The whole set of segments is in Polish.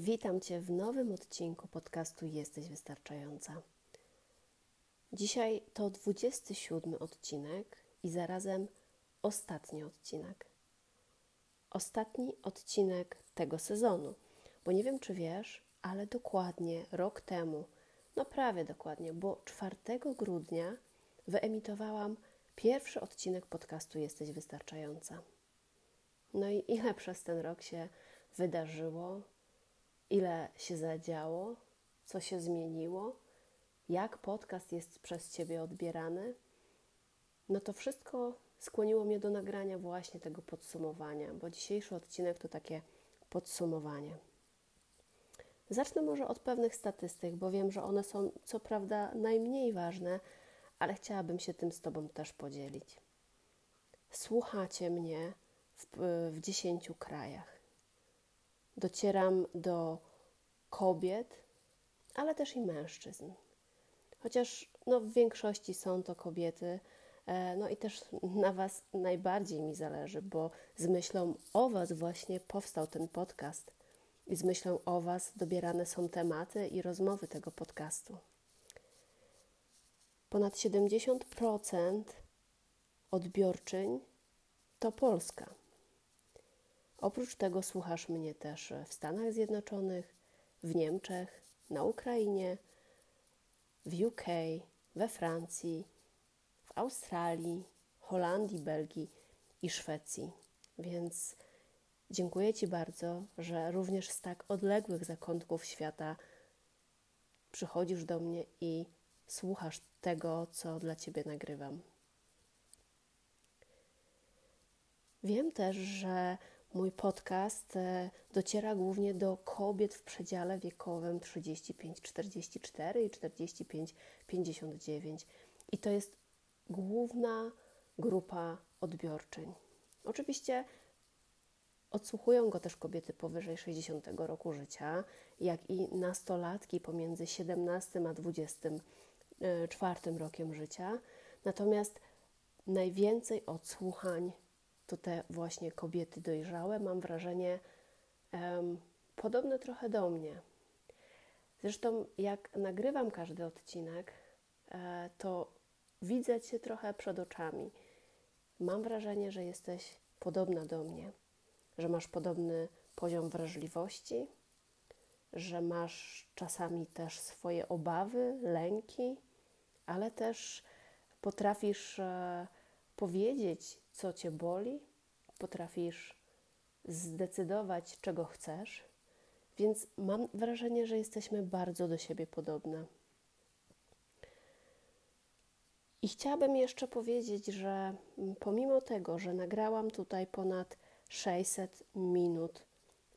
Witam Cię w nowym odcinku podcastu Jesteś Wystarczająca. Dzisiaj to 27 odcinek i zarazem ostatni odcinek. Ostatni odcinek tego sezonu, bo nie wiem, czy wiesz, ale dokładnie rok temu, no prawie dokładnie, bo 4 grudnia wyemitowałam pierwszy odcinek podcastu Jesteś Wystarczająca. No i ile przez ten rok się wydarzyło, ile się zadziało, co się zmieniło, jak podcast jest przez Ciebie odbierany, no to wszystko skłoniło mnie do nagrania właśnie tego podsumowania, bo dzisiejszy odcinek to takie podsumowanie. Zacznę może od pewnych statystyk, bo wiem, że one są co prawda najmniej ważne, ale chciałabym się tym z Tobą też podzielić. Słuchacie mnie w, w 10 krajach docieram do kobiet, ale też i mężczyzn. Chociaż no, w większości są to kobiety, e, no i też na Was najbardziej mi zależy, bo z myślą o Was właśnie powstał ten podcast i z myślą o Was dobierane są tematy i rozmowy tego podcastu. Ponad 70% odbiorczyń to Polska. Oprócz tego słuchasz mnie też w Stanach Zjednoczonych, w Niemczech, na Ukrainie, w UK, we Francji, w Australii, Holandii, Belgii i Szwecji. Więc dziękuję Ci bardzo, że również z tak odległych zakątków świata przychodzisz do mnie i słuchasz tego, co dla Ciebie nagrywam. Wiem też, że Mój podcast e, dociera głównie do kobiet w przedziale wiekowym 35-44 i 45-59. I to jest główna grupa odbiorczyń. Oczywiście odsłuchują go też kobiety powyżej 60 roku życia, jak i nastolatki pomiędzy 17 a 24 e, rokiem życia. Natomiast najwięcej odsłuchań to te właśnie kobiety dojrzałe, mam wrażenie, um, podobne trochę do mnie. Zresztą, jak nagrywam każdy odcinek, e, to widzę Cię trochę przed oczami. Mam wrażenie, że jesteś podobna do mnie, że masz podobny poziom wrażliwości, że masz czasami też swoje obawy, lęki, ale też potrafisz e, powiedzieć, co cię boli, potrafisz zdecydować, czego chcesz, więc mam wrażenie, że jesteśmy bardzo do siebie podobne. I chciałabym jeszcze powiedzieć, że pomimo tego, że nagrałam tutaj ponad 600 minut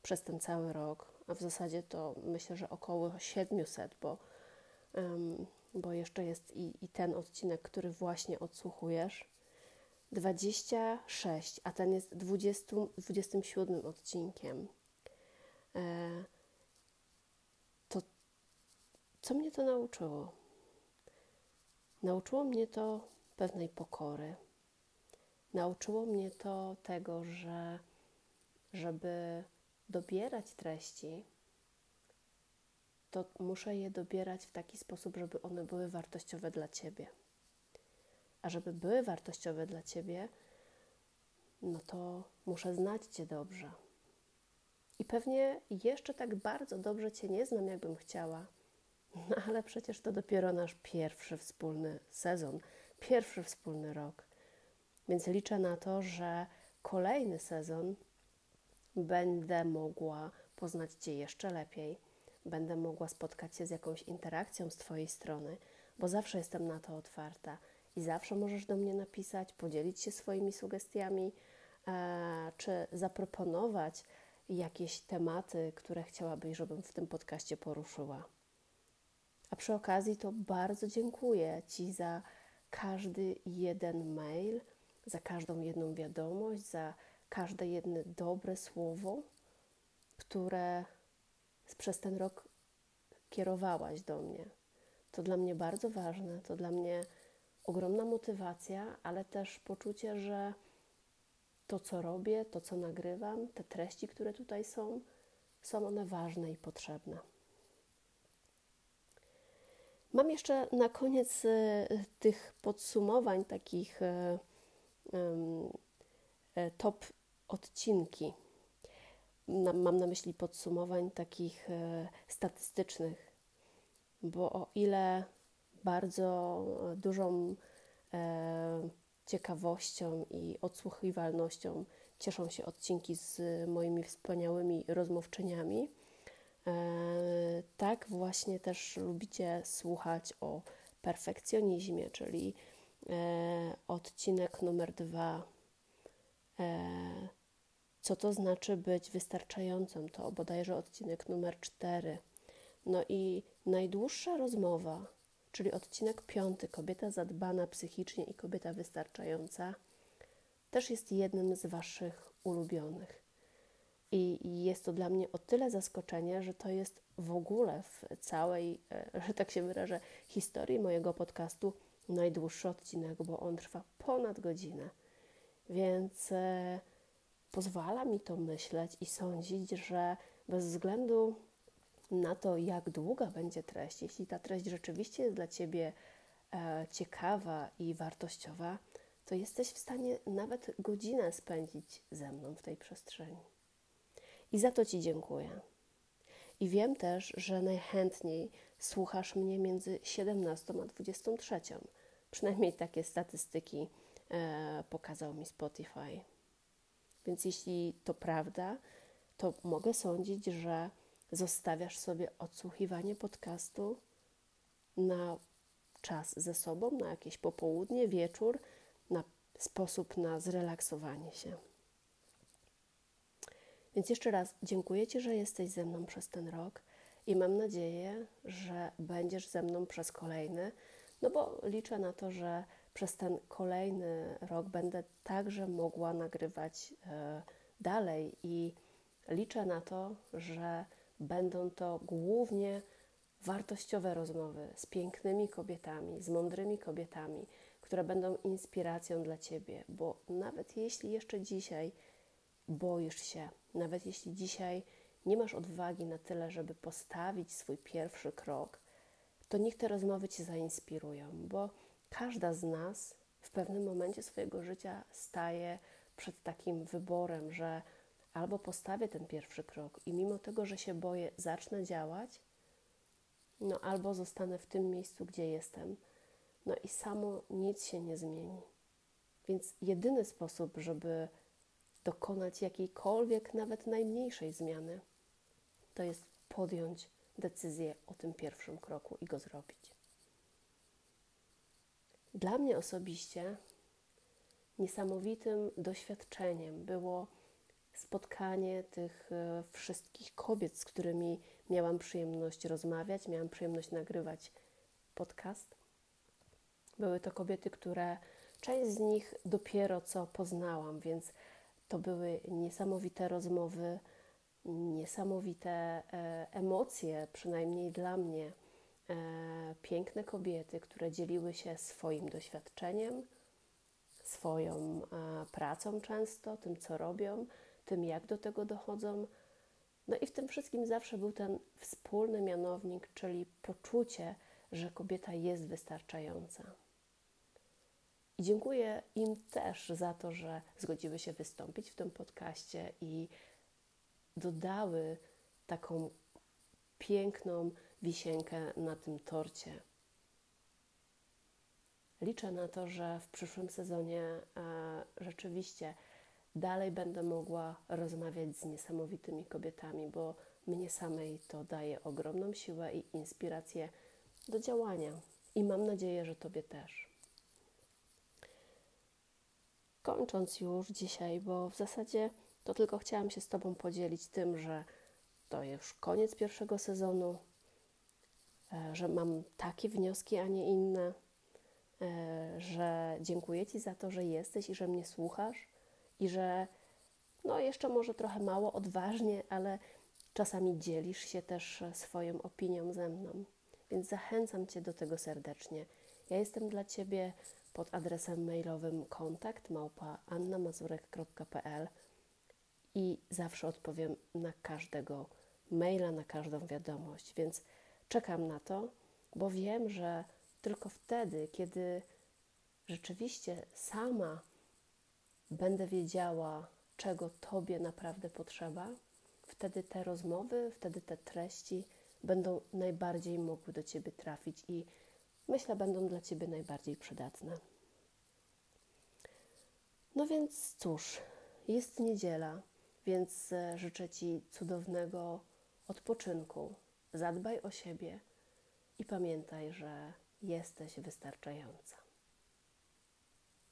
przez ten cały rok, a w zasadzie to myślę, że około 700, bo, um, bo jeszcze jest i, i ten odcinek, który właśnie odsłuchujesz, 26, a ten jest 20, 27 odcinkiem. E, to co mnie to nauczyło? Nauczyło mnie to pewnej pokory. Nauczyło mnie to tego, że żeby dobierać treści, to muszę je dobierać w taki sposób, żeby one były wartościowe dla ciebie. A żeby były wartościowe dla ciebie, no to muszę znać cię dobrze. I pewnie jeszcze tak bardzo dobrze Cię nie znam, jakbym chciała. No ale przecież to dopiero nasz pierwszy wspólny sezon, pierwszy wspólny rok. Więc liczę na to, że kolejny sezon będę mogła poznać Cię jeszcze lepiej, będę mogła spotkać się z jakąś interakcją z Twojej strony, bo zawsze jestem na to otwarta i zawsze możesz do mnie napisać, podzielić się swoimi sugestiami, e, czy zaproponować jakieś tematy, które chciałabyś, żebym w tym podcaście poruszyła. A przy okazji to bardzo dziękuję Ci za każdy jeden mail, za każdą jedną wiadomość, za każde jedno dobre słowo, które przez ten rok kierowałaś do mnie. To dla mnie bardzo ważne, to dla mnie ogromna motywacja, ale też poczucie, że to, co robię, to, co nagrywam, te treści, które tutaj są, są one ważne i potrzebne. Mam jeszcze na koniec e, tych podsumowań takich e, e, top odcinki. Mam na myśli podsumowań takich statystycznych, bo o ile bardzo dużą ciekawością i odsłuchiwalnością cieszą się odcinki z moimi wspaniałymi rozmówczyniami, E, tak właśnie też lubicie słuchać o perfekcjonizmie, czyli e, odcinek numer dwa. E, co to znaczy być wystarczającym? To bodajże odcinek numer cztery. No i najdłuższa rozmowa, czyli odcinek piąty, kobieta zadbana psychicznie i kobieta wystarczająca, też jest jednym z Waszych ulubionych. I jest to dla mnie o tyle zaskoczenie, że to jest w ogóle w całej, e, że tak się wyrażę, historii mojego podcastu najdłuższy odcinek, bo on trwa ponad godzinę. Więc e, pozwala mi to myśleć i sądzić, że bez względu na to, jak długa będzie treść, jeśli ta treść rzeczywiście jest dla Ciebie e, ciekawa i wartościowa, to jesteś w stanie nawet godzinę spędzić ze mną w tej przestrzeni. I za to Ci dziękuję. I wiem też, że najchętniej słuchasz mnie między 17 a 23. Przynajmniej takie statystyki e, pokazał mi Spotify. Więc jeśli to prawda, to mogę sądzić, że zostawiasz sobie odsłuchiwanie podcastu na czas ze sobą, na jakieś popołudnie, wieczór, na sposób na zrelaksowanie się. Więc jeszcze raz dziękuję Ci, że jesteś ze mną przez ten rok i mam nadzieję, że będziesz ze mną przez kolejny, no bo liczę na to, że przez ten kolejny rok będę także mogła nagrywać e, dalej i liczę na to, że będą to głównie wartościowe rozmowy z pięknymi kobietami, z mądrymi kobietami, które będą inspiracją dla Ciebie, bo nawet jeśli jeszcze dzisiaj boisz się, nawet jeśli dzisiaj nie masz odwagi na tyle, żeby postawić swój pierwszy krok, to niech te rozmowy Cię zainspirują, bo każda z nas w pewnym momencie swojego życia staje przed takim wyborem, że albo postawię ten pierwszy krok i mimo tego, że się boję, zacznę działać, no albo zostanę w tym miejscu, gdzie jestem, no i samo nic się nie zmieni. Więc jedyny sposób, żeby dokonać jakiejkolwiek, nawet najmniejszej zmiany, to jest podjąć decyzję o tym pierwszym kroku i go zrobić. Dla mnie osobiście niesamowitym doświadczeniem było spotkanie tych e, wszystkich kobiet, z którymi miałam przyjemność rozmawiać, miałam przyjemność nagrywać podcast. Były to kobiety, które część z nich dopiero co poznałam, więc to były niesamowite rozmowy, niesamowite e, emocje, przynajmniej dla mnie. E, piękne kobiety, które dzieliły się swoim doświadczeniem, swoją pracą często, tym co robią, tym jak do tego dochodzą. No i w tym wszystkim zawsze był ten wspólny mianownik, czyli poczucie, że kobieta jest wystarczająca. I dziękuję im też za to, że zgodziły się wystąpić w tym podcaście i dodały taką piękną wisienkę na tym torcie. Liczę na to, że w przyszłym sezonie e, rzeczywiście dalej będę mogła rozmawiać z niesamowitymi kobietami, bo mnie samej to daje ogromną siłę i inspirację do działania. I mam nadzieję, że Tobie też. Kończąc już dzisiaj, bo w zasadzie to tylko chciałam się z Tobą podzielić tym, że to już koniec pierwszego sezonu, e, że mam takie wnioski, a nie inne, e, że dziękuję Ci za to, że jesteś i że mnie słuchasz i że no jeszcze może trochę mało odważnie, ale czasami dzielisz się też swoją opinią ze mną. Więc zachęcam Cię do tego serdecznie. Ja jestem dla Ciebie pod adresem mailowym kontakt małpa annamazurek.pl i zawsze odpowiem na każdego maila, na każdą wiadomość, więc czekam na to, bo wiem, że tylko wtedy, kiedy rzeczywiście sama będę wiedziała, czego Tobie naprawdę potrzeba, wtedy te rozmowy, wtedy te treści będą najbardziej mogły do Ciebie trafić i myślę, będą dla Ciebie najbardziej przydatne. No więc cóż, jest niedziela, więc e, życzę Ci cudownego odpoczynku. Zadbaj o siebie i pamiętaj, że jesteś wystarczająca.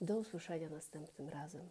Do usłyszenia następnym razem.